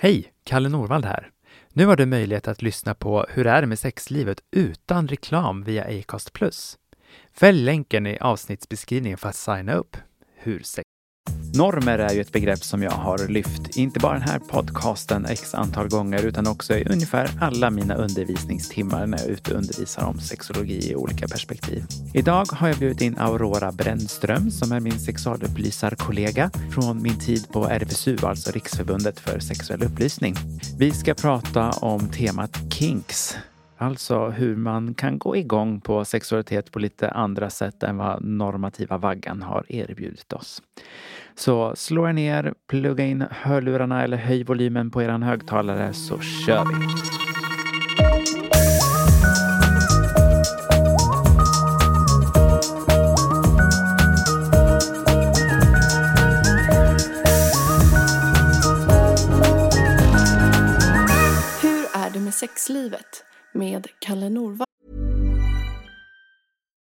Hej! Kalle Norvald här. Nu har du möjlighet att lyssna på Hur är det med sexlivet utan reklam via Acast+. Fäll länken i avsnittsbeskrivningen för att signa upp. Hur Normer är ju ett begrepp som jag har lyft, inte bara den här podcasten x antal gånger, utan också i ungefär alla mina undervisningstimmar när jag är ute och undervisar om sexologi i olika perspektiv. Idag har jag bjudit in Aurora Brännström som är min sexualupplysarkollega från min tid på RFSU, alltså Riksförbundet för sexuell upplysning. Vi ska prata om temat kinks, Alltså hur man kan gå igång på sexualitet på lite andra sätt än vad normativa vaggan har erbjudit oss. Så slå er ner, plugga in hörlurarna eller höj volymen på er högtalare så kör vi! Hur är det med sexlivet? Med Kalle Norvald.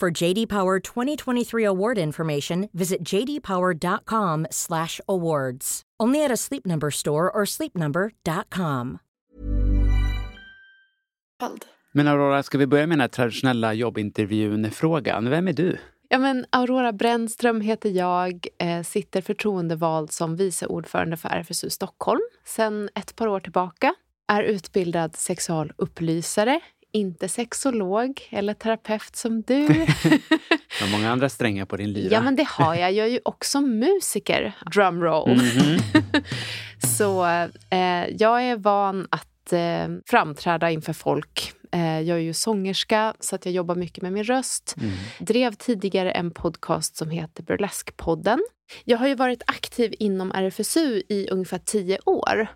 For JD Power 2023 award information, visit jdpower.com/awards. Only at a Sleep Number store or sleepnumber.com. Men Aurora, ska vi börja med den här traditionella jobbintervjun-frågan? Vem är du? Ja, men Aurora Brännström heter jag, eh, sitter förtroendevald som vice ordförande för RFSU Stockholm sedan ett par år tillbaka. Är utbildad sexualupplysare, inte sexolog eller terapeut som du. Du har många andra strängar på din lyra. Ja, men det har jag. Jag är ju också musiker, drumroll. Mhm. Så eh, jag är van att eh, framträda inför folk. Eh, jag är ju sångerska, så att jag jobbar mycket med min röst. Mm. Drev tidigare en podcast som heter Burleskpodden. Jag har ju varit aktiv inom RFSU i ungefär tio år.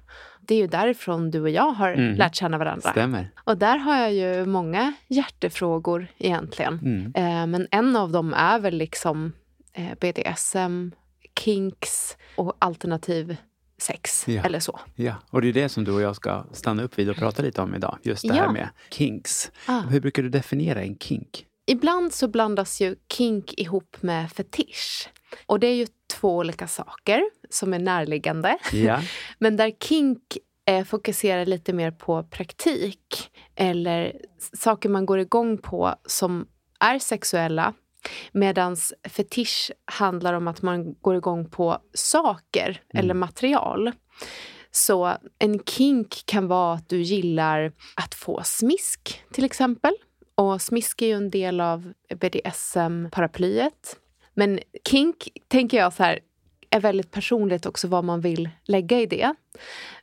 Det är ju därifrån du och jag har Mm. lärt känna varandra. Stämmer. Och där har jag ju många hjärtefrågor egentligen. Mm. Eh, men en av dem är väl liksom eh, BDSM, kinks och alternativ sex Ja. eller så. Ja, och det är det som du och jag ska stanna upp vid och prata lite om idag. Just det här Ja. med kinks. Ah. Hur brukar du definiera en kink? Ibland så blandas ju kink ihop med fetisch. Och det är ju två olika saker som är närliggande. Ja. Men där kink eh, fokuserar lite mer på praktik eller saker man går igång på som är sexuella. Medan fetisch handlar om att man går igång på saker eller material. Så en kink kan vara att du gillar att få smisk till exempel. Och smisk är ju en del av BDSM-paraplyet. Men kink tänker jag så här, är väldigt personligt också vad man vill lägga i det.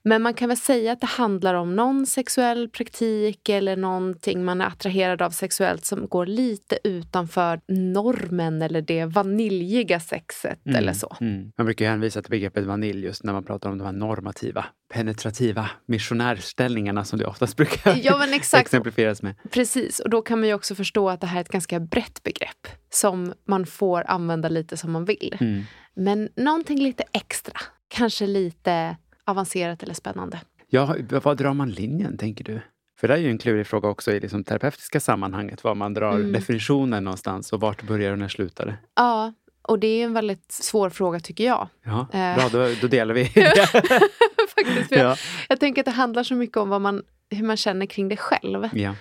Men man kan väl säga att det handlar om någon sexuell praktik eller någonting man är attraherad av sexuellt som går lite utanför normen eller det vaniljiga sexet eller så. Mm. Man brukar ju hänvisa till begreppet vanilj just när man pratar om de här normativa, penetrativa missionärställningarna som det oftast brukar Ja, men exakt. exemplifieras med. Precis, och då kan man ju också förstå att det här är ett ganska brett begrepp som man får använda lite som man vill. Mm. Men någonting lite extra, kanske lite avancerat eller spännande. Ja, vad drar man linjen, tänker du? För det är ju en klurig fråga också i liksom terapeutiska sammanhanget, var man drar Mm. definitionen någonstans och vart börjar och när slutar det? Ja, och det är en väldigt svår fråga tycker jag. Ja, Eh. bra, då, då delar vi. Faktiskt, för jag, ja. jag tänker att det handlar så mycket om vad man, hur man känner kring det själv. Ja.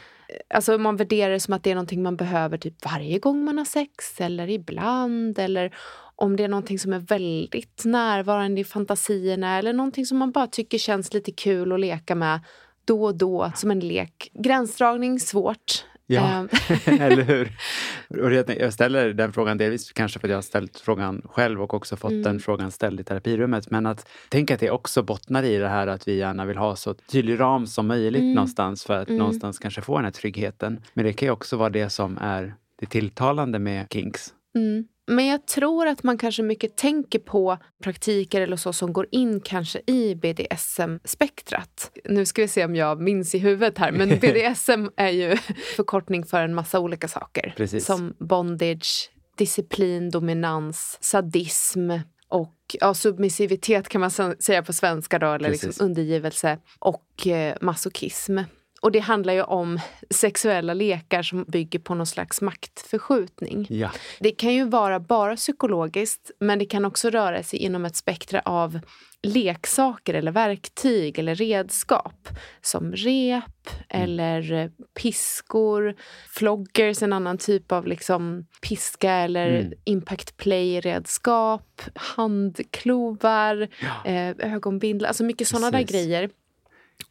Alltså om man värderar det som att det är någonting man behöver typ varje gång man har sex eller ibland eller om det är någonting som är väldigt närvarande i fantasierna eller någonting som man bara tycker känns lite kul att leka med då och då som en lek. Gränsdragning, svårt. Ja, Ehm, eller hur? Och jag ställer den frågan delvis kanske för att jag har ställt frågan själv och också fått Mm. den frågan ställd i terapirummet. Men att tänka att det också bottnar i det här att vi gärna vill ha så tydlig ram som möjligt Mm. någonstans för att Mm. någonstans kanske få den här tryggheten. Men det kan ju också vara det som är det tilltalande med kinks. Mm. Men jag tror att man kanske mycket tänker på praktiker eller så som går in kanske i BDSM-spektrat. Nu ska vi se om jag minns i huvudet här, men BDSM är ju förkortning för en massa olika saker. Precis. Som bondage, disciplin, dominans, sadism och ja, submissivitet kan man säga på svenska då, eller Precis. liksom undergivelse och eh, masochism. Och det handlar ju om sexuella lekar som bygger på någon slags maktförskjutning. Ja, Det kan ju vara bara psykologiskt, men det kan också röra sig inom ett spektra av leksaker eller verktyg eller redskap. Som rep eller eh, piskor, floggers, en annan typ av liksom piska eller Mm. impact play-redskap, handklovar, Ja. eh, ögonbindlar, alltså mycket sådana där grejer.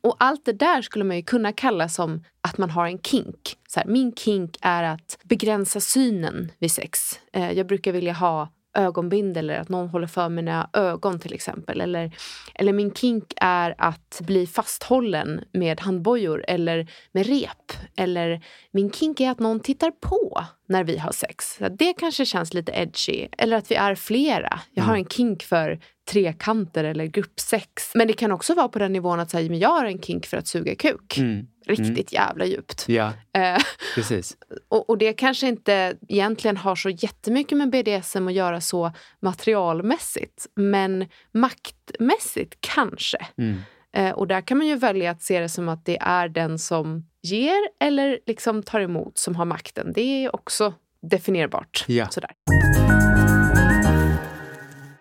Och allt det där skulle man ju kunna kalla som att man har en kink. Så här, min kink är att begränsa synen vid sex. Eh, jag brukar vilja ha ögonbindel eller att någon håller för mina ögon till exempel. Eller, eller min kink är att bli fasthållen med handbojor eller med rep. Eller min kink är att någon tittar på när vi har sex. Så det kanske känns lite edgy. Eller att vi är flera. Jag har en kink för trekanter eller gruppsex. Men det kan också vara på den nivån att säga, men jag har en kink för att suga kuk. mm. Riktigt jävla djupt. ja Eh, precis. och, och det kanske inte egentligen har så jättemycket med BDSM att göra så materialmässigt. Men maktmässigt kanske. Mm. Eh, och där kan man ju välja att se det som att det är den som ger eller liksom tar emot som har makten. Det är också definierbart. Ja. Sådär.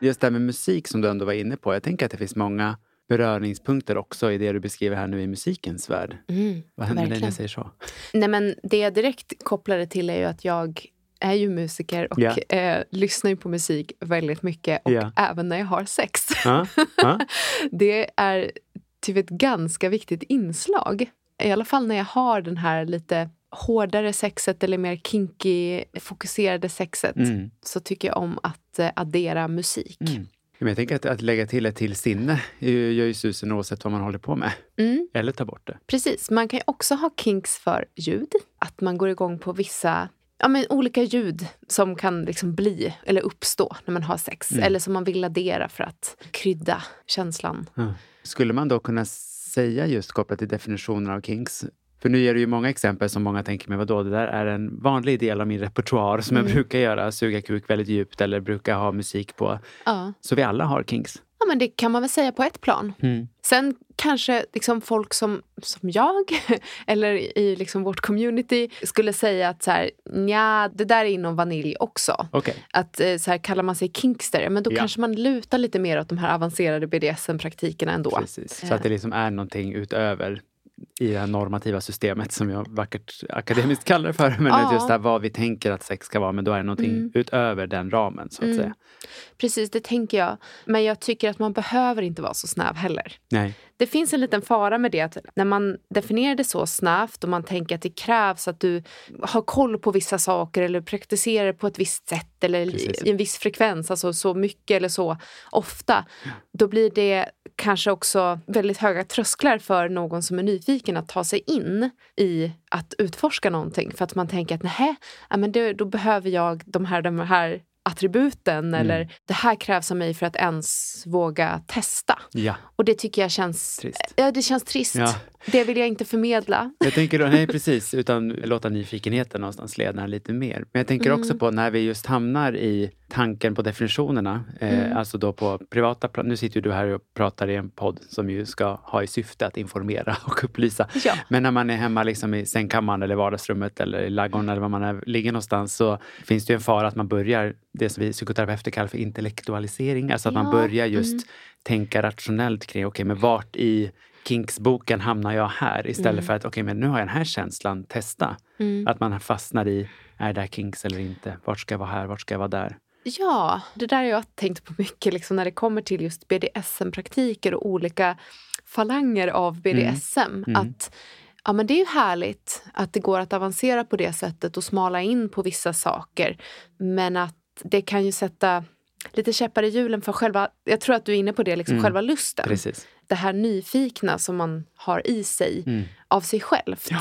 Just det här med musik som du ändå var inne på. Jag tänker att det finns många beröringspunkter också i det du beskriver här nu i musikens värld. Mm, Vad händer när jag säger så? Nej, men det jag direkt kopplar det till är ju att jag är ju musiker och Ja. eh, lyssnar ju på musik väldigt mycket. Och Ja. även när jag har sex. Ja, ja. Det är typ ett ganska viktigt inslag. I alla fall när jag har den här lite hårdare sexet eller mer kinky fokuserade sexet Mm. så tycker jag om att eh, addera musik. Mm. Men jag tänker att, att lägga till ett till sinne gör ju susen oavsett vad man håller på med. Mm, Eller ta bort det. precis. Man kan ju också ha kinks för ljud. Att man går igång på vissa ja, men olika ljud som kan liksom bli eller uppstå när man har sex. Mm. Eller som man vill addera för att krydda känslan. Ja. Skulle man då kunna säga just kopplat till definitionen av kinks för nu är det ju många exempel som många tänker, men vadå, det där är en vanlig del av min repertoar som jag Mm. brukar göra, suga kuk väldigt djupt eller brukar ha musik på. Ja. Så vi alla har kinks. ja, men det kan man väl säga på ett plan. Sen kanske liksom folk som, som jag eller i liksom vårt community skulle säga att så här, nja, det där är inom vanilj också. Okej. Att eh, så här, kallar man sig kinkster, men då Ja. kanske man lutar lite mer åt de här avancerade BDSM-praktikerna ändå. Precis. Så att det liksom är någonting utöver i det här normativa systemet som jag vackert akademiskt kallar det för. Men Ja. just det här vad vi tänker att sex ska vara, men då är det någonting Mm. utöver den ramen så att Mm. säga. Precis, det tänker jag. Men jag tycker att man behöver inte vara så snäv heller. Nej. Det finns en liten fara med det att när man definierar det så snävt och man tänker att det krävs att du har koll på vissa saker eller praktiserar på ett visst sätt eller Precis. i en viss frekvens, alltså så mycket eller så ofta. Då blir det kanske också väldigt höga trösklar för någon som är nyfiken att ta sig in i att utforska någonting. För att man tänker att nej, men det, då behöver jag de här, de här attributen eller det här krävs av mig för att ens våga testa. Ja, Och det tycker jag känns trist. Ja, det känns trist. Ja. Det vill jag inte förmedla. Jag tänker då, nej precis, utan låta nyfikenheten någonstans leda lite mer. Men jag tänker också på när vi just hamnar i tanken på definitionerna, eh, alltså då på privata plan. Nu sitter ju du här och pratar i en podd som ju ska ha i syfte att informera och upplysa. Ja. Men när man är hemma liksom i sängkammaren eller vardagsrummet eller i ladugården eller var man är, ligger någonstans så finns det ju en fara att man börjar det som vi psykoterapeuter kallar för intellektualisering. Alltså att man Ja, börjar just tänka rationellt kring, okej men vart i Kinks-boken hamnar jag här? Istället för att, okej men nu har jag den här känslan, testa. Att man fastnar i, är det här Kinks eller inte? Vart ska jag vara här? Vart ska jag vara där? Ja, det där har jag tänkt på mycket liksom, när det kommer till just BDSM-praktiker och olika falanger av BDSM. Att ja, men det är ju härligt att det går att avancera på det sättet och smala in på vissa saker. Men att det kan ju sätta lite käppar i hjulen för själva, jag tror att du är inne på det, liksom själva lusten. Precis. Det här nyfikna som man har i sig av sig självt. Ja.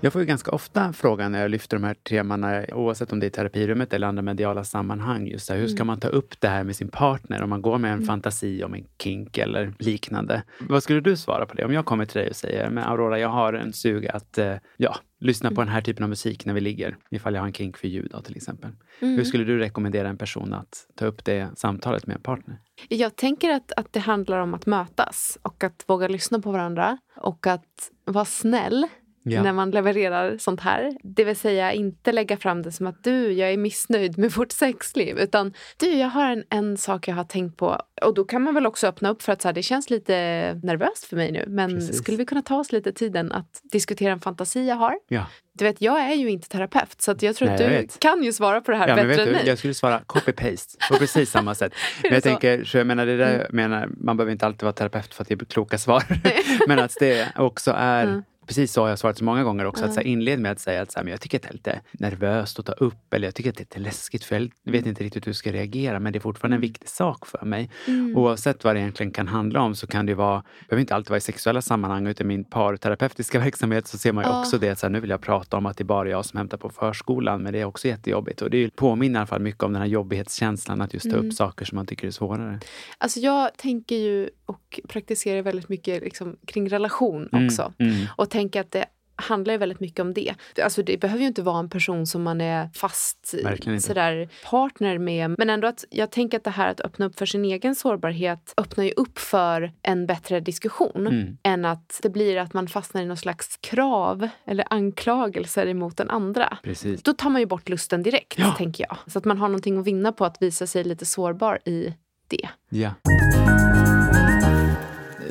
Jag får ju ganska ofta frågan när jag lyfter de här temana, oavsett om det är i terapirummet eller andra mediala sammanhang. Just här, hur ska man ta upp det här med sin partner om man går med en fantasi om en kink eller liknande? Vad skulle du svara på det? Om jag kommer till dig och säger, men Aurora, jag har en sug att eh, ja, lyssna på den här typen av musik när vi ligger. Ifall jag har en kink för ljud då, till exempel. Hur skulle du rekommendera en person att ta upp det samtalet med en partner? Jag tänker att, att det handlar om att mötas och att våga lyssna på varandra och att vara snäll Ja. när man levererar sånt här. Det vill säga inte lägga fram det som att du, jag är missnöjd med vårt sexliv. Utan du, jag har en, en sak jag har tänkt på. Och då kan man väl också öppna upp för att så här, det känns lite nervöst för mig nu. Men Precis. skulle vi kunna ta oss lite tiden att diskutera en fantasi jag har? Ja, Du vet, jag är ju inte terapeut så att jag tror Nej, att du kan ju svara på det här Ja, bättre vet än mig. jag skulle svara copy-paste på precis samma sätt. Men jag så? Mm. tänker, så jag menar, det där, jag menar, man behöver inte alltid vara terapeut för att ge kloka svar. men att det också är Mm. Precis så har jag svarat så många gånger också. Att så här, inled med att säga att så här, men jag tycker att det är lite nervöst att ta upp eller jag tycker att det är lite läskigt för jag vet inte riktigt hur jag ska reagera men det är fortfarande Mm. en viktig sak för mig. Oavsett vad det egentligen kan handla om så kan det vara, det behöver inte alltid vara i sexuella sammanhang utan i min parterapeutiska verksamhet så ser man ju också det att så här, nu vill jag prata om att det är bara jag som hämtar på förskolan men det är också jättejobbigt och det påminner i alla fall mycket om den här jobbighetskänslan att just ta upp saker som man tycker är svårare. Alltså jag tänker ju och praktiserar väldigt mycket liksom kring relation Mm, också. mm. Och tänker att det handlar ju väldigt mycket om det. Alltså det behöver ju inte vara en person som man är fast sådär partner med. Men ändå att jag tänker att det här att öppna upp för sin egen sårbarhet öppnar ju upp för en bättre diskussion. Mm. Än att det blir att man fastnar i någon slags krav eller anklagelser emot den andra. Precis. Då tar man ju bort lusten direkt, Ja. tänker jag. Så att man har någonting att vinna på att visa sig lite sårbar i det. Ja.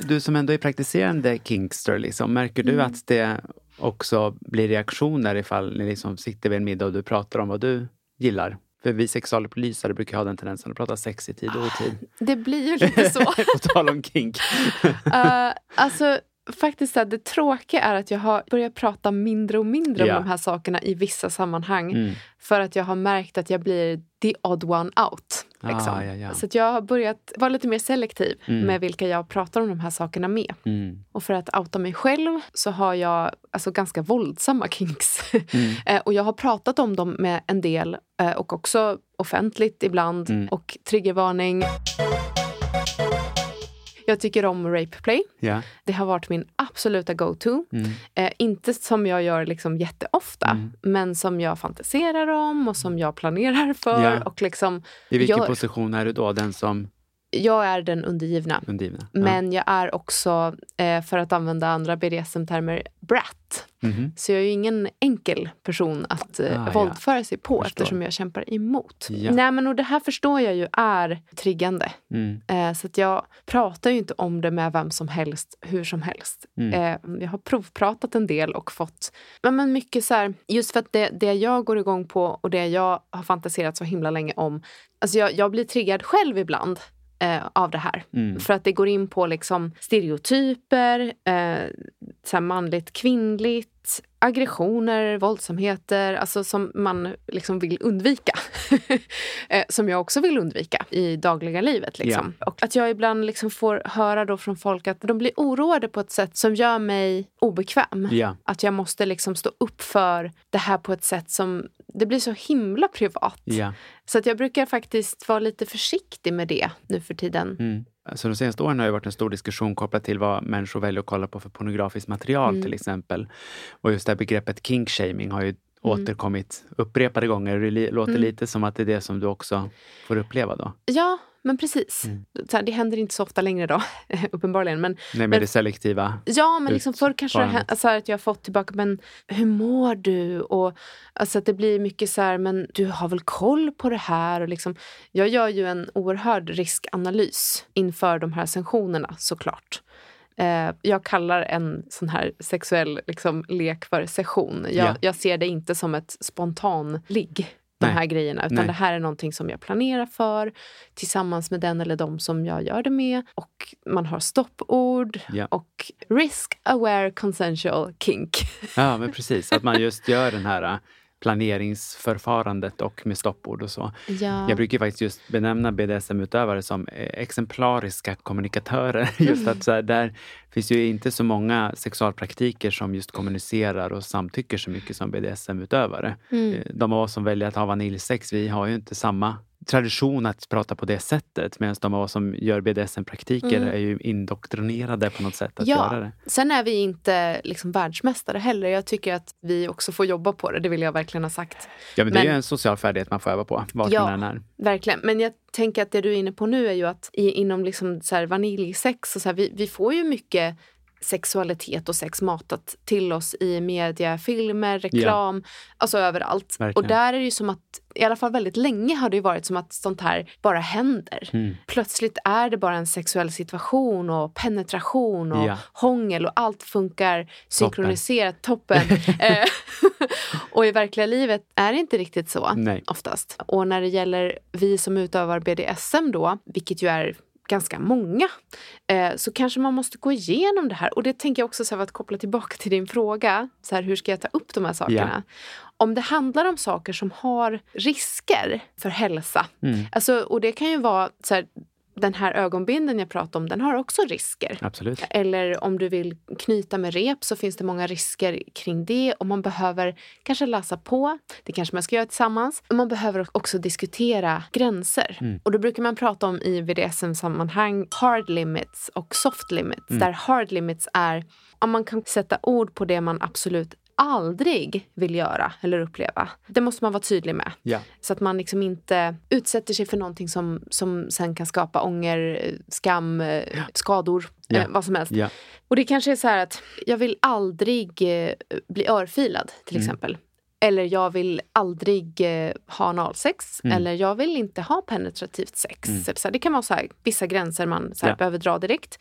Du som ändå är praktiserande kinkster, liksom, märker du att det också blir reaktioner ifall ni liksom sitter vid en middag och du pratar om vad du gillar? För vi sexualupplysare brukar ha den tendensen att prata sex i tid och otid. Det blir ju lite så. På tal om kink. Uh, alltså, faktiskt så här, det tråkiga är att jag har börjat prata mindre och mindre Ja. om de här sakerna i vissa sammanhang. Mm. För att jag har märkt att jag blir the odd one out. Liksom. Ah, ja, ja. Så jag har börjat vara lite mer selektiv Mm. med vilka jag pratar om de här sakerna med. Mm. Och för att outa mig själv så har jag alltså, ganska våldsamma kinks. Mm. Eh, och jag har pratat om dem med en del eh, och också offentligt ibland. Mm. Och triggervarning. Jag tycker om rape play. Ja. Det har varit min absoluta go-to. Mm. Eh, inte som jag gör liksom jätteofta, Mm. men som jag fantiserar om och som jag planerar för. Ja. Och liksom, I vilken gör. position är du då? Den som Jag är den undergivna. undergivna? Ja. Men jag är också, eh, för att använda andra BDSM-termer, brat. Mhm. Så jag är ju ingen enkel person att eh, Ah, ja. våldföra sig på Förstår. eftersom jag kämpar emot. Ja. Nej, men och det här förstår jag ju är triggande. Mm. Eh, så att jag pratar ju inte om det med vem som helst, hur som helst. Mm. Eh, jag har provpratat en del och fått ja, men mycket så här, just för att det, det jag går igång på och det jag har fantiserat så himla länge om. Alltså jag, jag blir triggad själv ibland eh, av det här. Mm. För att det går in på liksom stereotyper, eh, så manligt, kvinnligt, aggressioner, våldsamheter, alltså som man liksom vill undvika. eh, som jag också vill undvika i dagliga livet. Liksom. Och att jag ibland liksom får höra då från folk att de blir oroade på ett sätt som gör mig obekväm. Ja. Att jag måste liksom stå upp för det här på ett sätt som det blir så himla privat. Ja. Så att jag brukar faktiskt vara lite försiktig med det nu för tiden. Mm. Alltså de senaste åren har det varit en stor diskussion kopplat till vad människor väljer att kolla på för pornografiskt material Mm. till exempel. Och just det här begreppet kinkshaming har ju återkommit upprepade gånger. Det låter Mm. lite som att det är det som du också får uppleva då. Ja, men precis. Mm. Så här, det händer inte så ofta längre då, uppenbarligen. Men Nej, Men- det selektiva. Ja, men liksom förr kanske det har Utfarandet. hänt, så här att jag har fått tillbaka, men hur mår du? Och alltså att det blir mycket så här, men du har väl koll på det här? Och liksom, jag gör ju en oerhörd riskanalys inför de här sanktionerna såklart. Eh, jag kallar en sån här sexuell liksom, lek för session. Jag, Ja. jag ser det inte som ett spontan ligg de här grejerna. Utan Nej. det här är någonting som jag planerar för tillsammans med den eller de som jag gör det med. Och man har stoppord Ja. och risk aware consensual kink. Ja, men precis. Att man just gör den här planeringsförfarandet och med stoppord och så. Ja. Jag brukar faktiskt just benämna BDSM-utövare som eh, exemplariska kommunikatörer. Just att så här, där finns ju inte så många sexualpraktiker som just kommunicerar och samtycker så mycket som BDSM-utövare. Mm. Eh, De av oss som väljer att ha vaniljsex, vi har ju inte samma tradition att prata på det sättet. Medan de av oss som gör BDSM-praktiker Mm. är ju indoktrinerade på något sätt att Ja. göra det. Sen är vi inte liksom världsmästare heller. Jag tycker att vi också får jobba på det. Det vill jag verkligen ha sagt. Ja, men det är Men- ju en social färdighet man får öva på, vart Ja. man än är. Verkligen. Men jag tänker att det du är inne på nu är ju att i, inom liksom så här vaniljsex, och så här, vi, vi får ju mycket sexualitet och sex matat till oss i media, filmer, reklam, alltså överallt. Verkligen. Och där är det ju som att, i alla fall väldigt länge har det ju varit som att sånt här bara händer. Mm. Plötsligt är det bara en sexuell situation och penetration och Ja. hångel och allt funkar synkroniserat, toppen. Eh, och i verkliga livet är det inte riktigt så Nej. oftast. Och när det gäller vi som utövar BDSM då, vilket ju är ganska många, eh, så kanske man måste gå igenom det här. Och det tänker jag också så här, att koppla tillbaka till din fråga, så här, hur ska jag ta upp de här sakerna? Om det handlar om saker som har risker för hälsa, Mm. alltså, och det kan ju vara så här, den här ögonbinden jag pratar om, den har också risker. Absolut. Eller om du vill knyta med rep så finns det många risker kring det och man behöver kanske läsa på. Det kanske man ska göra tillsammans. Man behöver också diskutera gränser. Mm. Och då brukar man prata om i BDSM-sammanhang hard limits och soft limits. Mm. Där hard limits är om man kan sätta ord på det man absolut aldrig vill göra eller uppleva. Det måste man vara tydlig med. Ja. Så att man liksom inte utsätter sig för någonting som, som sen kan skapa ånger, skam, eh, skador, Ja. eh, vad som helst. Och det kanske är så här att jag vill aldrig eh, bli örfilad till Mm. exempel. Eller jag vill aldrig eh, ha analsex. Mm. Eller jag vill inte ha penetrativt sex. Mm. Så det kan vara så här, vissa gränser man så här, behöver dra direkt.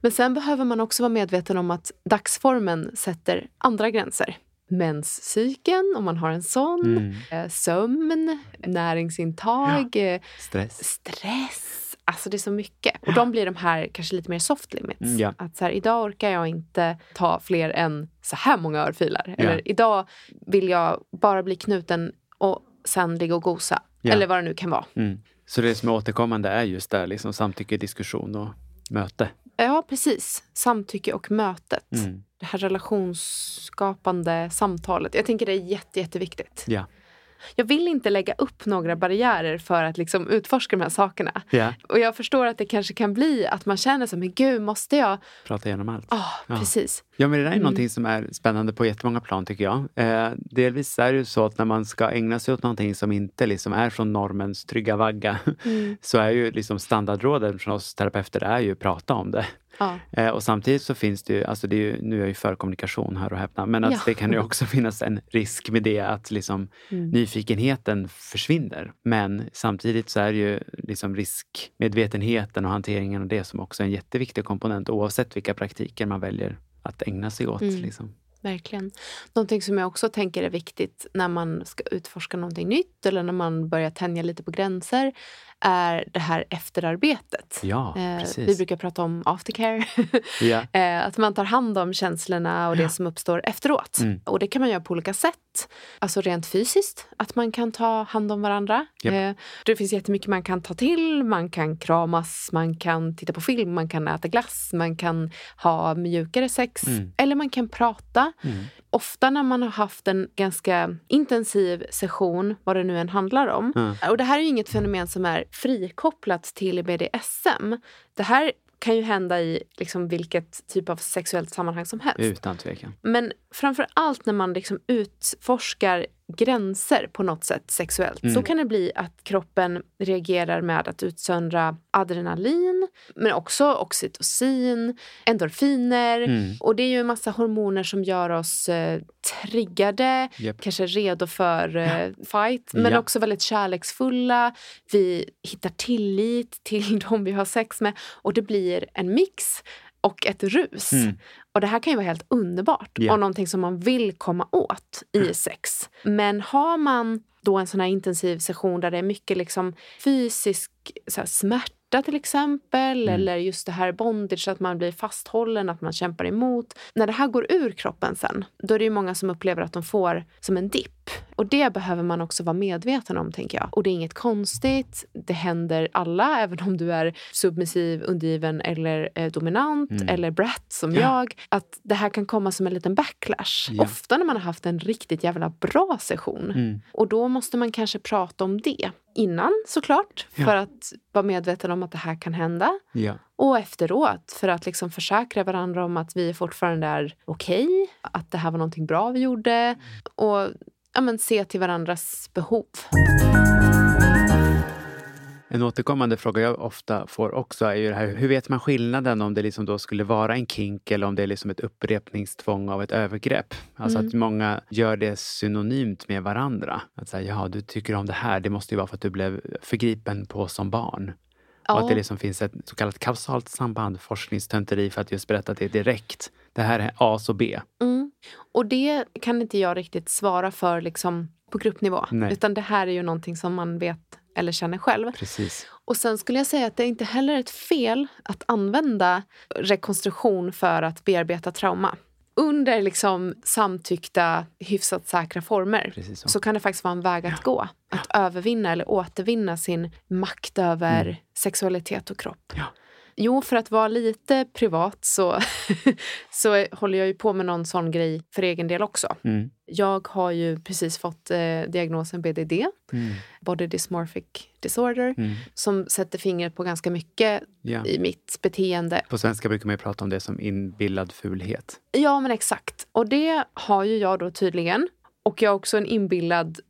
Men sen behöver man också vara medveten om att dagsformen sätter andra gränser. Menscykeln, om man har en sån. Mm. Eh, sömn, näringsintag, eh, Stress. stress. Alltså det är så mycket. Och de blir de här kanske lite mer soft limits. Mm, ja. Att så här, idag orkar jag inte ta fler än så här många örfilar. Ja. Eller idag vill jag bara bli knuten och sen ligga och gosa. Ja. Eller vad det nu kan vara. Mm. Så det som är återkommande är just där, liksom samtycke, diskussion och möte. Ja, precis. Samtycke och mötet. Mm. Det här relationsskapande samtalet. Jag tänker det är jätte, jätteviktigt. Ja. Jag vill inte lägga upp några barriärer för att liksom utforska de här sakerna. ja, Och jag förstår att det kanske kan bli att man känner så men gud, måste jag? prata igenom allt. Ja, Ja. precis. Ja, men det där är Mm. någonting som är spännande på jättemånga plan tycker jag. Eh, delvis är det ju så att när man ska ägna sig åt någonting som inte liksom är från normens trygga vagga Mm. så är ju liksom standardråden från oss terapeuter är ju prata om det. Ja. Eh, och samtidigt så finns det ju, alltså det är ju, nu är jag ju för kommunikation här och häpna, men att Ja. det kan ju också finnas en risk med det att liksom Mm. nyfikenheten försvinner. Men samtidigt så är det ju liksom riskmedvetenheten och hanteringen av det som också är en jätteviktig komponent oavsett vilka praktiker man väljer att ägna sig åt. Mm. Liksom. Verkligen. Någonting som jag också tänker är viktigt när man ska utforska någonting nytt eller när man börjar tänja lite på gränser är det här efterarbetet. Ja, Eh, vi brukar prata om aftercare. Ja. Eh, att man tar hand om känslorna och det som uppstår efteråt. Mm. Och det kan man göra på olika sätt. Alltså rent fysiskt, att man kan ta hand om varandra. Japp. Eh, det finns jättemycket man kan ta till. Man kan kramas, man kan titta på film, man kan äta glass, man kan ha mjukare sex. Mm. Eller man kan prata. Mm. Ofta när man har haft en ganska intensiv session, vad det nu än handlar om. Mm. Och det här är ju inget fenomen som är frikopplat till BDSM. Det här kan ju hända i liksom vilket typ av sexuellt sammanhang som helst. Utan tvekan. Men framför allt när man liksom utforskar gränser på något sätt sexuellt Mm. så kan det bli att kroppen reagerar med att utsöndra adrenalin men också oxytocin, endorfiner. Mm. Och det är ju en massa hormoner som gör oss eh, triggade, Japp. kanske redo för eh, fight, men Ja. också väldigt kärleksfulla. Vi hittar tillit till de vi har sex med och det blir en mix och ett rus. Mm. Och det här kan ju vara helt underbart Ja. och någonting som man vill komma åt i sex. Men har man då en sån här intensiv session där det är mycket liksom fysisk så här, smärta till exempel Mm. eller just det här bondage, att man blir fasthållen, att man kämpar emot. När det här går ur kroppen sen, då är det ju många som upplever att de får som en dipp. Och det behöver man också vara medveten om, tänker jag. Och det är inget konstigt. Det händer alla, även om du är submissiv, undergiven eller eh, dominant Mm. eller brat som Ja. jag. Att det här kan komma som en liten backlash. Ja. Ofta när man har haft en riktigt jävla bra session. Mm. Och då måste man kanske prata om det innan såklart. Ja. För att vara medveten om att det här kan hända. Ja. Och efteråt för att liksom försäkra varandra om att vi fortfarande är okej. att det här var någonting bra vi gjorde. Och ja, men, se till varandras behov. En återkommande fråga jag ofta får också är ju det här, hur vet man skillnaden om det liksom då skulle vara en kink eller om det är liksom ett upprepningstvång av ett övergrepp? Alltså Mm. att många gör det synonymt med varandra. Att säga, ja du tycker om det här, det måste ju vara för att du blev förgripen på som barn. Och att det liksom finns ett så kallat kausalt samband, forskningstönteri för att just berätta att det är direkt. Det här är A så B. Mm. Och det kan inte jag riktigt svara för liksom, på gruppnivå. Nej. Utan det här är ju någonting som man vet eller känner själv. Precis. Och sen skulle jag säga att det är inte heller ett fel att använda rekonstruktion för att bearbeta trauma. Under liksom samtyckta, hyfsat säkra former så. så kan det faktiskt vara en väg att gå. Att övervinna eller återvinna sin makt över sexualitet och kropp. Ja. Jo, för att vara lite privat så, så håller jag ju på med någon sån grej för egen del också. Mm. Jag har ju precis fått eh, diagnosen BDD, Mm. Body Dysmorphic Disorder, Mm. som sätter fingret på ganska mycket Ja. i mitt beteende. På svenska brukar man ju prata om det som inbillad fulhet. Ja, men exakt. Och det har ju jag då tydligen. Och jag har också en inbillad...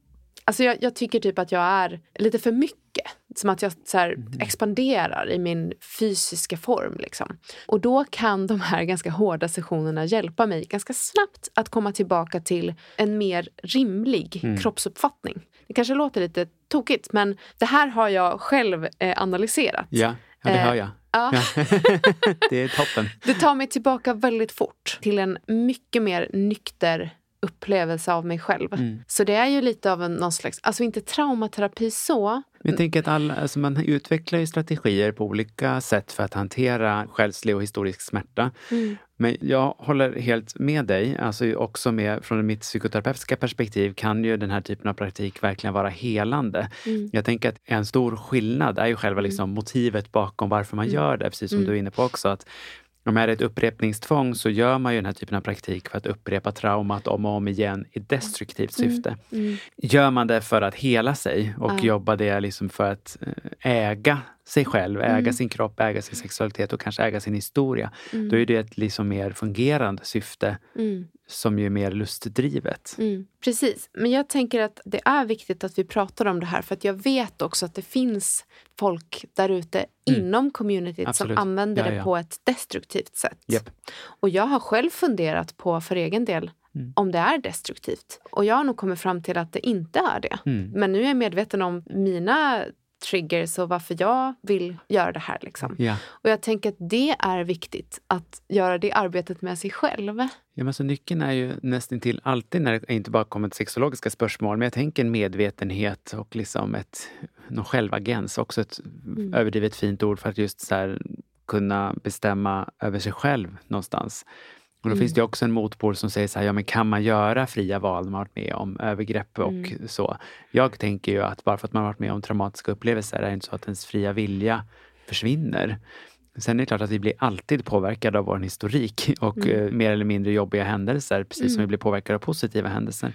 Alltså jag, jag tycker typ att jag är lite för mycket. Som att jag så här, expanderar i min fysiska form. Liksom. Och då kan de här ganska hårda sessionerna hjälpa mig ganska snabbt att komma tillbaka till en mer rimlig kroppsuppfattning. Det kanske låter lite tokigt, men det här har jag själv eh, analyserat. Ja, ja det Eh, hör jag. Ja. Ja. det är toppen. Det tar mig tillbaka väldigt fort till en mycket mer nykter upplevelse av mig själv. Mm. Så det är ju lite av en någon slags, alltså inte traumaterapi så. Jag tänker att alla, alltså man utvecklar ju strategier på olika sätt för att hantera själslig och historisk smärta. Men jag håller helt med dig. Alltså också med, från mitt psykoterapeutiska perspektiv kan ju den här typen av praktik verkligen vara helande. Jag tänker att en stor skillnad är ju själva liksom motivet bakom varför man gör det, precis som du är inne på också. Att om det är ett upprepningstvång så gör man ju den här typen av praktik för att upprepa traumat om och om igen i destruktivt syfte. Gör man det för att hela sig och Ja. jobbar det liksom för att eh, äga sig själv, äga Mm. sin kropp, äga sin sexualitet och kanske äga sin historia. Då är det ett liksom mer fungerande syfte Mm. som ju är mer lustdrivet. Mm, precis. Men jag tänker att det är viktigt att vi pratar om det här för att jag vet också att det finns folk där ute inom communityt Mm. Absolut. som använder Ja, det ja. på ett destruktivt sätt. Japp. Och jag har själv funderat på för egen del Mm. om det är destruktivt. Och jag har nog kommit fram till att det inte är det. Mm. Men nu är jag medveten om mina triggers och varför jag vill göra det här. Liksom. Ja. Och jag tänker att det är viktigt att göra det arbetet med sig själv. Ja, men så nyckeln är ju nästan till alltid när det inte bara kommer till sexologiska spörsmål, men jag tänker en medvetenhet och liksom ett, någon självagens, också ett överdrivet fint ord för att just så här, kunna bestämma över sig själv någonstans. Och då finns det också en motpol som säger så här, ja men kan man göra fria val när man varit med om övergrepp och så? Jag tänker ju att bara för att man varit med om traumatiska upplevelser är det inte så att ens fria vilja försvinner. Sen är det klart att vi blir alltid påverkade av vår historik och Mm. eh, mer eller mindre jobbiga händelser, precis som vi blir påverkade av positiva händelser.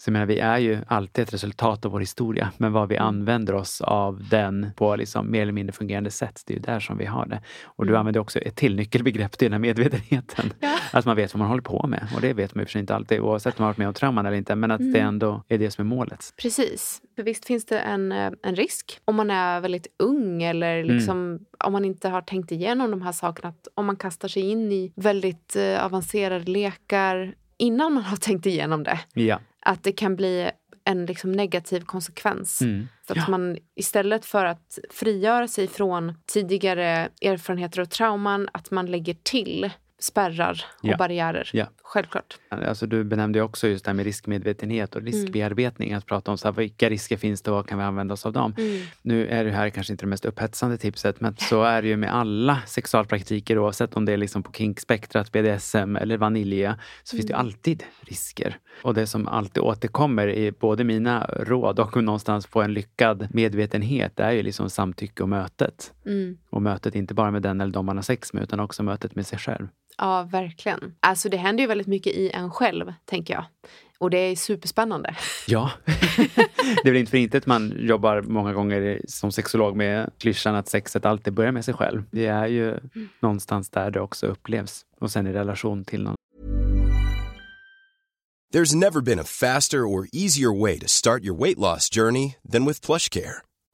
Så jag menar, vi är ju alltid ett resultat av vår historia, men vad vi Mm. använder oss av den på liksom mer eller mindre fungerande sätt, det är ju där som vi har det. Och du Mm. använder också ett till nyckelbegrepp till den här medvetenheten. Ja. Att man vet vad man håller på med. Och det vet man och för sig inte alltid, oavsett om man har varit med om trauman eller inte, men att det Mm. ändå är det som är målet. Precis. För visst finns det en, eh, en risk om man är väldigt ung eller Mm. liksom, om man inte har tänkt igenom de här sakerna. Att om man kastar sig in i väldigt eh, avancerade lekar innan man har tänkt igenom det. Ja. Att det kan bli en liksom negativ konsekvens. Mm. Så att Ja. man istället för att frigöra sig från tidigare erfarenheter och trauman, att man lägger till spärrar och Ja. barriärer. Ja. Självklart. Alltså du benämnde också just det här med riskmedvetenhet och riskbearbetning. Att prata om så här, vilka risker finns det och vad kan vi använda oss av dem? Mm. Nu är det här kanske inte det mest upphetsande tipset, men så är det ju med alla sexualpraktiker oavsett om det är liksom på kinkspektrat, BDSM eller vanilja, så finns det ju alltid risker. Och det som alltid återkommer i både mina råd och någonstans få en lyckad medvetenhet är ju liksom samtycke och mötet. Mm. Och mötet inte bara med den eller de man har sex med, utan också mötet med sig själv. Ja, verkligen. Alltså det händer ju väldigt mycket i en själv, tänker jag. Och det är superspännande. Ja, det är väl inte för inte att man jobbar många gånger som sexolog med klyschan att sexet alltid börjar med sig själv. Det är ju någonstans där det också upplevs och sen i relation till någon. There's never been a faster or easier way to start your weight loss journey than with PlushCare.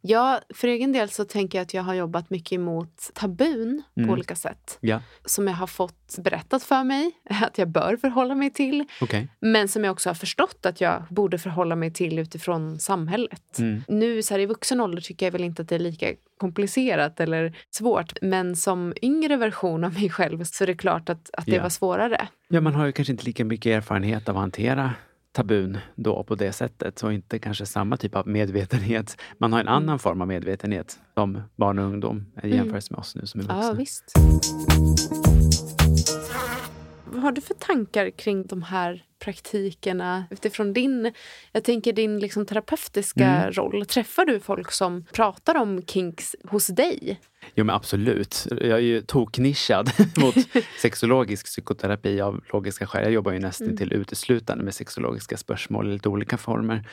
Ja, för egen del så tänker jag att jag har jobbat mycket emot tabun Mm. på olika sätt. Ja, Som jag har fått berättat för mig att jag bör förhålla mig till. okej. Men som jag också har förstått att jag borde förhålla mig till utifrån samhället. Mm. Nu så här, i vuxen ålder tycker jag väl inte att det är lika komplicerat eller svårt. Men som yngre version av mig själv så är det klart att, att det Ja. var svårare. Ja, man har ju kanske inte lika mycket erfarenhet av att hantera tabun då på det sättet och inte kanske samma typ av medvetenhet. Man har en annan form av medvetenhet som barn och ungdom i jämförelse med oss nu som är vuxna. Ja, visst. Vad har du för tankar kring de här praktikerna utifrån din, jag tänker din liksom terapeutiska Mm. roll? Träffar du folk som pratar om kinks hos dig? Jo men absolut. Jag är ju toknischad mot sexologisk psykoterapi av logiska skäl. Jag jobbar ju nästan till uteslutande med sexologiska spörsmål i lite olika former.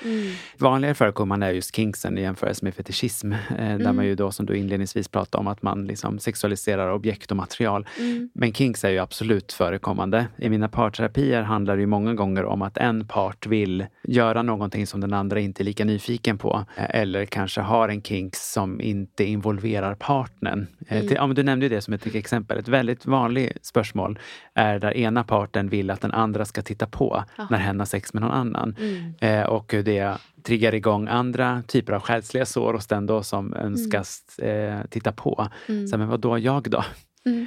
Vanligare förekommande är just kinksen i jämförelse med fetischism. Eh, där man ju då som du inledningsvis pratade om att man liksom sexualiserar objekt och material. Men kinks är ju absolut förekommande. I mina parterapier handlar det ju många gånger om att en part vill göra någonting som den andra inte är lika nyfiken på. Eh, Eller kanske har en kinks som inte involverar partnern. Eh, Ja, men du nämnde ju det som ett exempel. Ett väldigt vanligt spörsmål är där ena parten vill att den andra ska titta på när hen har sex med någon annan. Eh, och det triggar igång andra typer av själsliga sår hos den då som önskas eh, titta på. Så, men vad då jag då?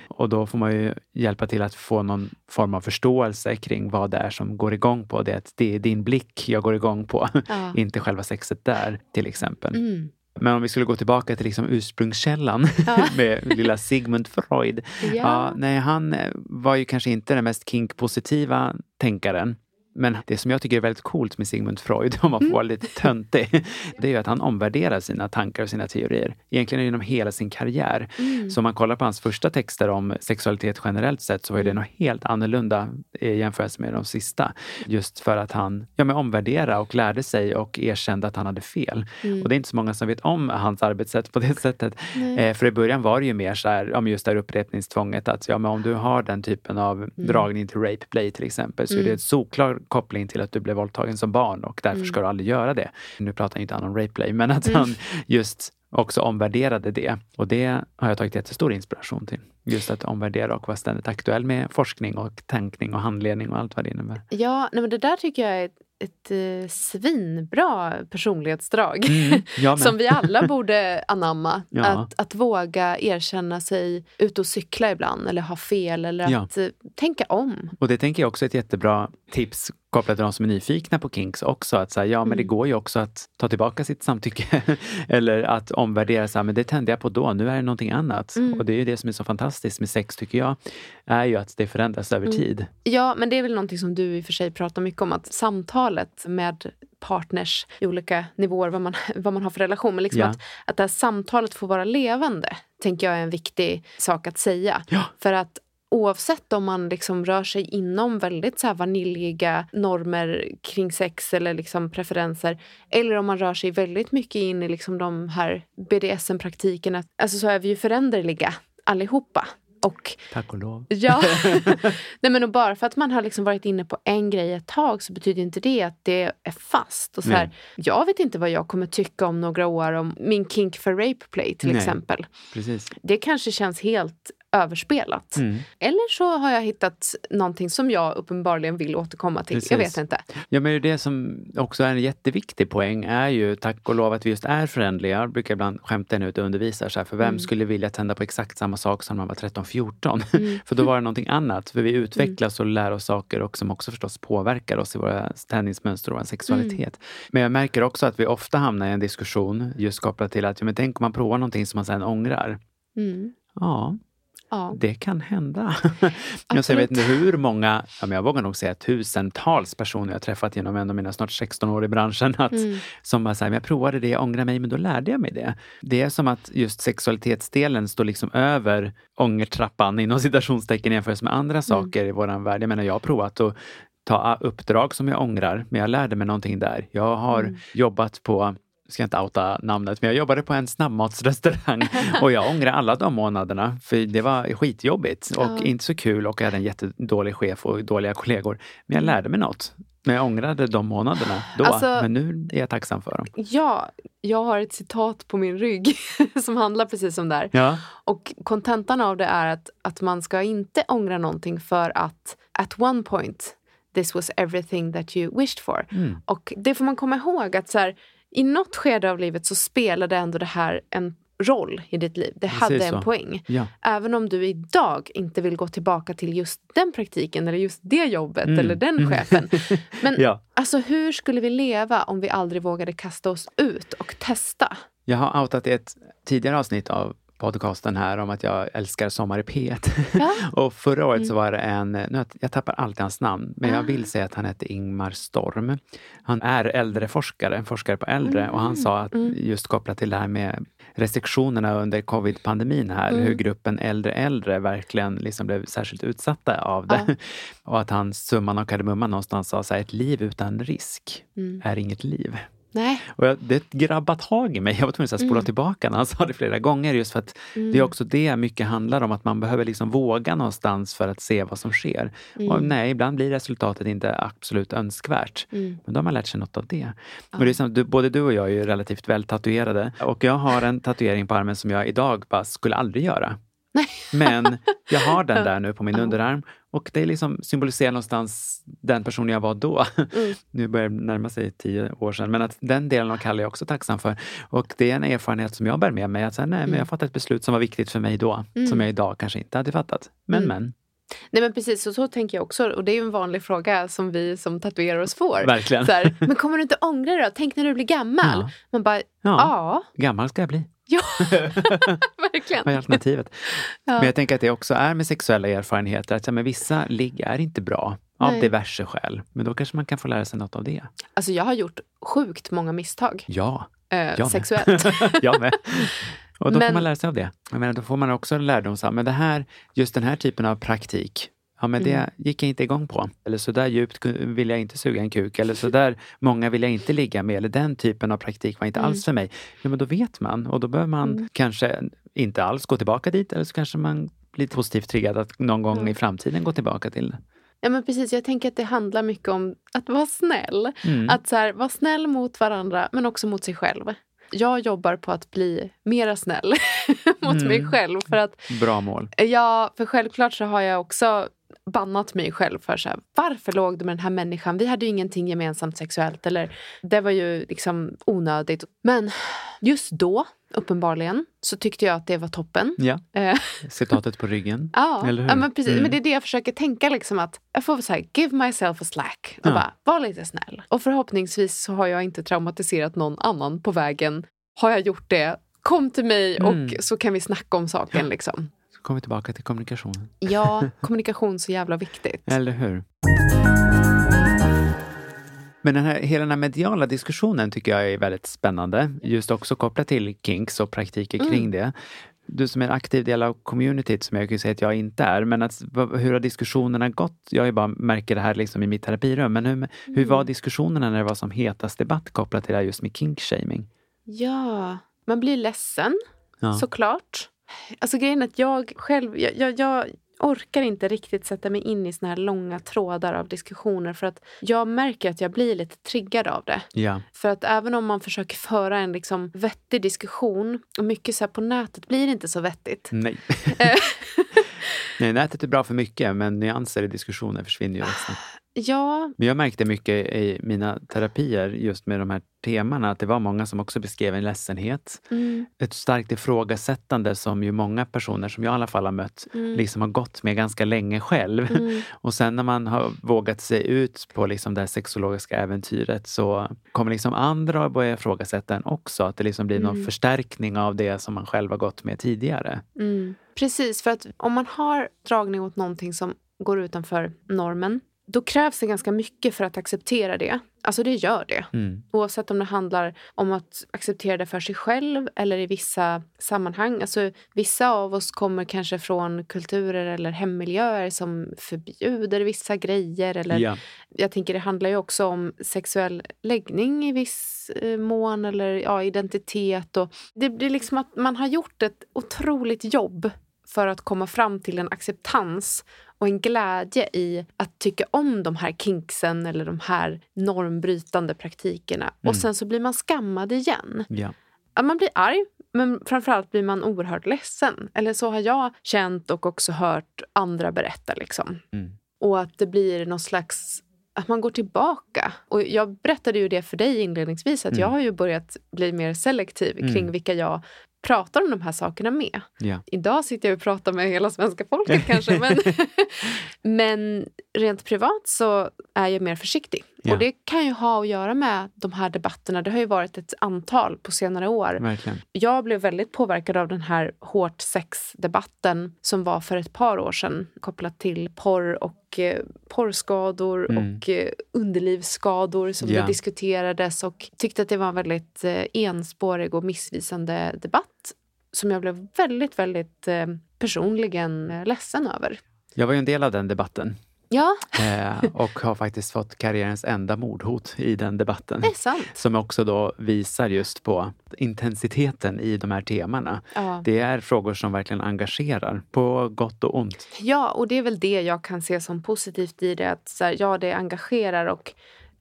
Och då får man ju hjälpa till att få någon form av förståelse kring vad det är som går igång på det. Att det är din blick jag går igång på, Ja. inte själva sexet där till exempel. Mm. Men om vi skulle gå tillbaka till liksom ursprungskällan Ja. med lilla Sigmund Freud. Ja. nej, han eh, var ju kanske inte den mest kink-positiva tänkaren. Men det som jag tycker är väldigt coolt med Sigmund Freud, om man får vara lite töntig, det är ju att han omvärderar sina tankar och sina teorier. Egentligen genom hela sin karriär. Så om man kollar på hans första texter om sexualitet generellt sett så var det något helt annorlunda i jämförelse med de sista. Just för att han ja, men omvärderade och lärde sig och erkände att han hade fel. Och det är inte så många som vet om hans arbetssätt på det sättet. Eh, för i början var det ju mer så här, men just det här upprepningstvånget att ja, men om du har den typen av dragning till rape play till exempel så är det ett solklar koppling till att du blev våldtagen som barn och därför ska du aldrig göra det. Nu pratar inte han om rape play, men att han just också omvärderade det. Och det har jag tagit jättestor inspiration till. Just att omvärdera och vara ständigt aktuell med forskning och tankning och handledning och allt vad det innebär. Ja, nej, men det där tycker jag är ett, eh, svinbra personlighetsdrag. Mm. Som vi alla borde anamma. Ja. Att, att våga erkänna sig ute och cykla ibland eller ha fel eller Ja. att eh, tänka om. Och det tänker jag också är ett jättebra tips kopplat till de som är nyfikna på kinks också. Att säga, ja men det går ju också att ta tillbaka sitt samtycke. Eller att omvärdera, så här, men det tände jag på då, nu är det någonting annat. Och det är ju det som är så fantastiskt med sex tycker jag, är ju att det förändras över tid. Ja, men det är väl någonting som du i och för sig pratar mycket om. Att samtalet med partners i olika nivåer, vad man, vad man har för relation. Men liksom Ja. att, att det här samtalet får vara levande, tänker jag är en viktig sak att säga. Ja. För att oavsett om man liksom rör sig inom väldigt så vaniljiga normer kring sex eller liksom preferenser eller om man rör sig väldigt mycket in i liksom de här BDSM-praktikerna, alltså så är vi ju föränderliga allihopa. Och Tack och lov. Ja. Nej, men och bara för att man har liksom varit inne på en grej ett tag så betyder inte det att det är fast. Och så här, jag vet inte vad jag kommer tycka om några år om min kink för rape play till Nej. exempel. Precis. Det kanske känns helt överspelat. Mm. Eller så har jag hittat någonting som jag uppenbarligen vill återkomma till. Jag vet Precis. inte. Ja, men det som också är en jätteviktig poäng är ju tack och lov att vi just är förändliga. Jag brukar ibland skämta ut och undervisa så här, för vem Mm. skulle vilja tända på exakt samma sak som när man var 13-14? för då var det någonting annat. För vi utvecklas och lär oss saker och som också förstås påverkar oss i våra tändningsmönster och vår sexualitet. Men jag märker också att vi ofta hamnar i en diskussion just kopplat till att, ja, men tänk om man provar någonting som man sen ångrar. Mm. Ja, Ja. det kan hända. jag, vet inte hur många, ja, men jag vågar nog säga tusentals personer jag träffat genom en av mina snart 16 år i branschen. Att, Mm. Som bara säger, jag provade det, jag ångrar mig, men då lärde jag mig det. Det är som att just sexualitetsdelen står liksom över ångertrappan inom citationstecken jämfört med andra saker i våran värld. Jag menar, jag har provat att ta uppdrag som jag ångrar, men jag lärde mig någonting där. Jag har jobbat på ska jag inte outa namnet, men jag jobbade på en snabbmatsrestaurang och jag ångrar alla de månaderna för det var skitjobbigt och Ja. inte så kul och jag hade en jättedålig chef och dåliga kollegor. Men jag lärde mig något. Men jag ångrade de månaderna då. Alltså- men nu är jag tacksam för dem. ja, jag har ett citat på min rygg som handlar precis om det här. Ja, Och kontentan av det är att, att man ska inte ångra någonting för att at one point this was everything that you wished for. Mm. Och det får man komma ihåg att så här, i något skede av livet så spelade ändå det här en roll i ditt liv. Det Precis hade en så. poäng. ja. Även om du idag inte vill gå tillbaka till just den praktiken eller just det jobbet Mm. eller den chefen. Men Ja. alltså hur skulle vi leva om vi aldrig vågade kasta oss ut och testa? Jag har outat i ett tidigare avsnitt av podcasten här om att jag älskar Sommar i P1. Ja. och förra året Mm. så var det en, nu, jag tappar alltid hans namn, men Ah. jag vill säga att han hette Ingmar Storm. Han är äldreforskare, en forskare på äldre och han sa att Mm. just kopplat till det här med restriktionerna under covid-pandemin här, Mm. hur gruppen äldre äldre verkligen liksom blev särskilt utsatta av det. och att han, summan av kardemumman någonstans sa så här, ett liv utan risk Mm. är inget liv. Nej. Och jag, det grabbade tag i mig. Jag var tvungen att spola Mm. tillbaka när han sa det flera gånger. Just för att Mm. det är också det mycket handlar om. Att man behöver liksom våga någonstans för att se vad som sker. Mm. Och nej, ibland blir resultatet inte absolut önskvärt. Mm. Men då har man lärt sig något av det. Och det är som, du, både du och jag är ju relativt väl tatuerade. Och jag har en tatuering på armen som jag idag bara skulle aldrig göra. Men jag har den där nu på min Ja. underarm. Och det liksom symboliserar någonstans den personen jag var då. Mm. Nu börjar det närma sig tio år sedan. Men att den delen av Kalle är jag också tacksam för. Och det är en erfarenhet som jag bär med mig. Att säga, nej, men Mm. jag fattade ett beslut som var viktigt för mig då. Mm. Som jag idag kanske inte hade fattat. Men Mm. men, Nej men precis, och så tänker jag också. Och det är ju en vanlig fråga som vi som tatuerar oss får. Verkligen. Här, men kommer du inte ångra dig då? Tänk när du blir gammal. Ja. Man bara, Ja. ja, Gammal ska jag bli. Ja, verkligen. Vad är alternativet? Ja. Men jag tänker att det också är med sexuella erfarenheter. Att men vissa ligg är inte bra av Nej. diverse skäl. Men då kanske man kan få lära sig något av det. Alltså jag har gjort sjukt många misstag Ja, eh, sexuellt. jag med. Och då får Men- man lära sig av det. Jag menar, då får man också en lärdom. Men det här, just den här typen av praktik, ja men det Mm. gick jag inte igång på. Eller så där djupt vill jag inte suga en kuk. Eller så där många vill jag inte ligga med. Eller den typen av praktik var inte Mm. alls för mig. Ja, men då vet man och då behöver man kanske inte alls gå tillbaka dit. Eller så kanske man blir positivt triggad att någon gång Mm. i framtiden gå tillbaka till det. Ja men precis, jag tänker att det handlar mycket om att vara snäll. Mm. Att så här, vara snäll mot varandra men också mot sig själv. Jag jobbar på att bli mera snäll mot Mm. mig själv. För att Bra mål. Ja, för självklart så har jag också bannat mig själv för så här, varför låg du med den här människan? Vi hade ju ingenting gemensamt sexuellt. Eller det var ju liksom onödigt. Men just då, uppenbarligen, så tyckte jag att det var toppen. Ja, Eh, citatet på ryggen. ja, Eller hur? ja men precis. Mm. Men det är det jag försöker tänka. Liksom att jag får så här, give myself a slack. Och Ja. bara, var lite snäll. Och förhoppningsvis så har jag inte traumatiserat någon annan på vägen. Har jag gjort det, kom till mig Mm. och så kan vi snacka om saken. Liksom. Så kommer vi tillbaka till kommunikationen. Ja, kommunikation så jävla viktigt. Eller hur? Men den här, hela den här mediala diskussionen tycker jag är väldigt spännande. Just också kopplat till kinks och praktiker kring Mm. det. Du som är en aktiv del av communityt, som jag kan säga att jag inte är, men att, hur har diskussionerna gått? Jag bara märker det här liksom i mitt terapirum, men hur, hur Mm. var diskussionerna när det var som hetast debatt kopplat till det här just med kink-shaming? Ja, man blir ledsen Ja. såklart. Alltså grejen är att jag själv, jag, jag, jag orkar inte riktigt sätta mig in i såna här långa trådar av diskussioner för att jag märker att jag blir lite triggad av det. Ja, För att även om man försöker föra en liksom vettig diskussion och mycket så här på nätet blir det inte så vettigt. nej. Eh. nej, nätet är bra för mycket, men nyanser i diskussioner försvinner ju snabbt. Ja, Men jag märkte mycket i mina terapier just med de här temana att det var många som också beskrev en ledsenhet. mm, Ett starkt ifrågasättande som ju många personer som jag i alla fall har mött Mm. liksom har gått med ganska länge själv. mm, Och sen när man har vågat sig ut på liksom det här sexologiska äventyret så kommer liksom andra att börja ifrågasätta en också. Att det liksom blir någon Mm. förstärkning av det som man själv har gått med tidigare. mm. Precis, för att om man har dragning åt någonting som går utanför normen då krävs det ganska mycket för att acceptera det. Alltså det gör det. Mm. Oavsett om det handlar om att acceptera det för sig själv eller i vissa sammanhang. Alltså, vissa av oss kommer kanske från kulturer eller hemmiljöer som förbjuder vissa grejer. Eller, Ja. Jag tänker det handlar ju också om sexuell läggning i viss eh, mån eller ja, identitet. Och det blir liksom att man har gjort ett otroligt jobb för att komma fram till en acceptans och en glädje i att tycka om de här kinksen eller de här normbrytande praktikerna. Mm. Och sen så blir man skammad igen. Ja. Man blir arg, men framförallt blir man oerhört ledsen. Eller så har jag känt och också hört andra berätta. Liksom. Mm. Och att det blir någon slags att man går tillbaka. Och jag berättade ju det för dig inledningsvis att Mm. jag har ju börjat bli mer selektiv kring Mm. vilka jag pratar om de här sakerna med. Ja. Idag sitter jag och pratar med hela svenska folket kanske. Men, men rent privat så är jag mer försiktig. Ja. Och det kan ju ha att göra med de här debatterna. Det har ju varit ett antal på senare år. Verkligen. Jag blev väldigt påverkad av den här hårt sex-debatten som var för ett par år sedan kopplat till porr och eh, porrskador Mm. och eh, underlivsskador som Ja. diskuterades och tyckte att det var en väldigt eh, enspårig och missvisande debatt som jag blev väldigt, väldigt eh, personligen eh, ledsen över. Jag var ju en del av den debatten. Ja, Eh, och har faktiskt fått karriärens enda mordhot i den debatten. det är sant. Som också då visar just på intensiteten i de här temana. Ja. Det är frågor som verkligen engagerar, på gott och ont. Ja, och det är väl det jag kan se som positivt i det. Att så här, ja, det engagerar och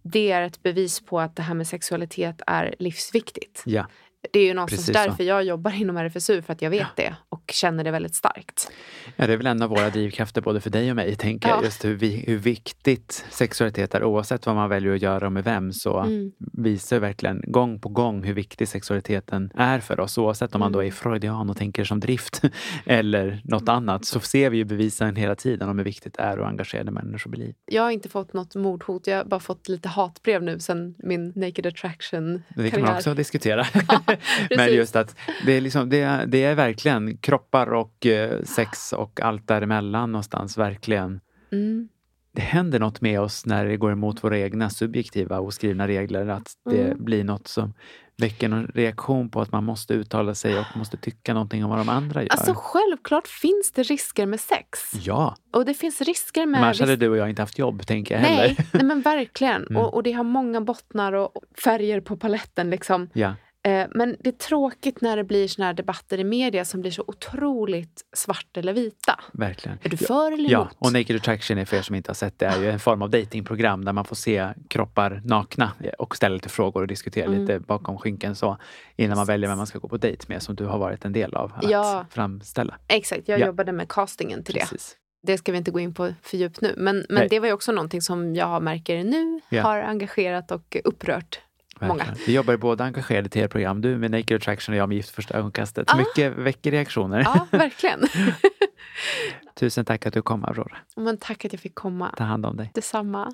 det är ett bevis på att det här med sexualitet är livsviktigt. Ja, Det är ju någonstans Precis så. därför jag jobbar inom RFSU, för att jag vet Ja. det och känner det väldigt starkt. Ja, det är väl en av våra drivkrafter både för dig och mig, tänker jag. Ja. Just hur, vi, hur viktigt sexualitet är. Oavsett vad man väljer att göra och med vem så Mm. visar verkligen gång på gång hur viktig sexualiteten är för oss. Oavsett om man då är Mm. freudian och tänker som drift eller något annat så ser vi ju bevisen hela tiden om hur viktigt det är att engagera människor i liv. Jag har inte fått något mordhot, jag har bara fått lite hatbrev nu sen min Naked Attraction Det kan man också diskutera. Men just att det är, liksom, det, är, det är verkligen kroppar och eh, sex och allt däremellan någonstans verkligen Mm. det händer något med oss när det går emot våra egna subjektiva oskrivna regler. Att det Mm. blir något som väcker någon reaktion på att man måste uttala sig och måste tycka någonting om vad de andra gör. Alltså självklart finns det risker med sex. ja, Och det finns risker med... men annars hade du och jag inte haft jobb, tänker jag nej, heller. nej, men verkligen. Mm. Och, och det har många bottnar och färger på paletten. Liksom. Ja, men det är tråkigt när det blir såna här debatter i media som blir så otroligt svart eller vita. verkligen. Är du Ja. för eller Ja, emot? och Naked Attraction är för er som inte har sett det är ju en form av datingprogram där man får se kroppar nakna och ställa lite frågor och diskutera Mm. lite bakom skynken så innan man väljer vem man ska gå på dejt med som du har varit en del av att Ja. framställa. Exakt, jag Ja. jobbade med castingen till det. Precis. Det ska vi inte gå in på för djupt nu. Men, Nej. men det var ju också någonting som jag märker nu Ja. har engagerat och upprört många. Vi jobbar ju båda engagerade i tv-program. Du med Naked Attraction och jag med Gift första ögonkastet. Ah. Mycket väcker reaktioner. Ja, verkligen. Tusen tack att du kom Aurora. men tack att jag fick komma. Ta hand om dig. Detsamma.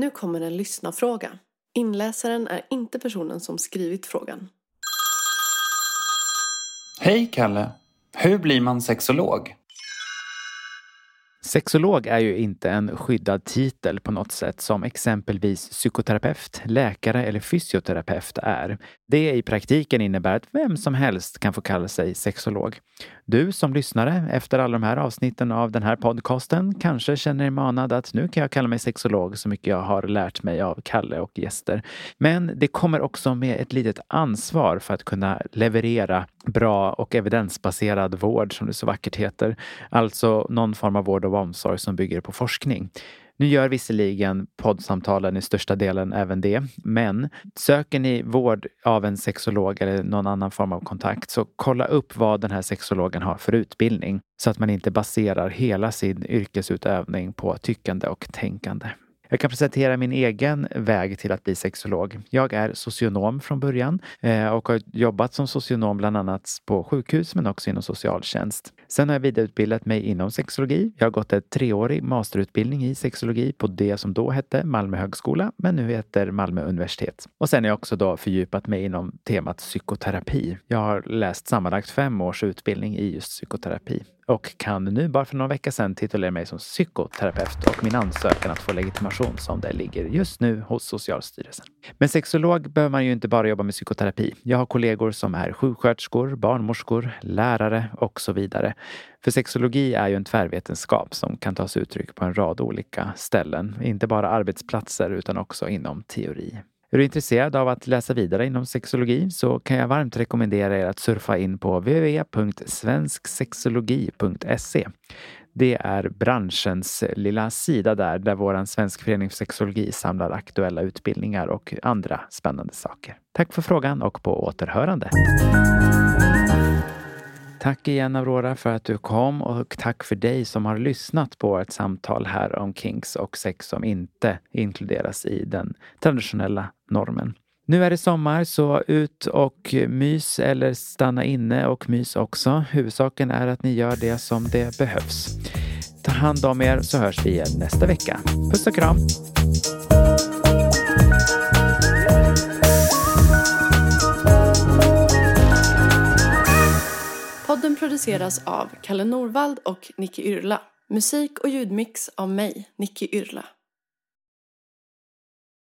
Nu kommer en lyssnarfråga. Inläsaren är inte personen som skrivit frågan. Hej Kalle! Hur blir man sexolog? Sexolog är ju inte en skyddad titel på något sätt som exempelvis psykoterapeut, läkare eller fysioterapeut är. Det i praktiken innebär att vem som helst kan få kalla sig sexolog. Du som lyssnare efter alla de här avsnitten av den här podcasten kanske känner dig manad att nu kan jag kalla mig sexolog så mycket jag har lärt mig av Kalle och gäster. Men det kommer också med ett litet ansvar för att kunna leverera bra och evidensbaserad vård som det så vackert heter. Alltså någon form av vård och omsorg som bygger på forskning. Nu gör visserligen poddsamtalen i största delen även det, men söker ni vård av en sexolog eller någon annan form av kontakt så kolla upp vad den här sexologen har för utbildning så att man inte baserar hela sin yrkesutövning på tyckande och tänkande. Jag kan presentera min egen väg till att bli sexolog. Jag är socionom från början eh, och har jobbat som socionom bland annat på sjukhus men också inom socialtjänst. Sen har jag vidareutbildat mig inom sexologi. Jag har gått en treårig masterutbildning i sexologi på det som då hette Malmö högskola men nu heter Malmö universitet. Och sen har jag också då fördjupat mig inom temat psykoterapi. Jag har läst sammanlagt fem års utbildning i just psykoterapi och kan nu bara för några veckor sedan titulera mig som psykoterapeut och min ansökan att få legitimation som det ligger just nu hos Socialstyrelsen. Men sexolog behöver man ju inte bara jobba med psykoterapi. Jag har kollegor som är sjuksköterskor, barnmorskor, lärare och så vidare. För sexologi är ju en tvärvetenskap som kan ta sig uttryck på en rad olika ställen. Inte bara arbetsplatser utan också inom teori. Är du intresserad av att läsa vidare inom sexologi så kan jag varmt rekommendera er att surfa in på www.svensksexologi.se. Det är branschens lilla sida där, där vår Svensk förening för sexologi samlar aktuella utbildningar och andra spännande saker. Tack för frågan och på återhörande. Tack igen Aurora för att du kom och tack för dig som har lyssnat på ett samtal här om kinks och sex som inte inkluderas i den traditionella normen. Nu är det sommar, så ut och mys eller stanna inne och mys också. Huvudsaken är att ni gör det som det behövs. Ta hand om er så hörs vi igen nästa vecka. Puss och kram! Podden produceras av Kalle Norvald och Nicky Yrla. Musik och ljudmix av mig, Nicky Yrla.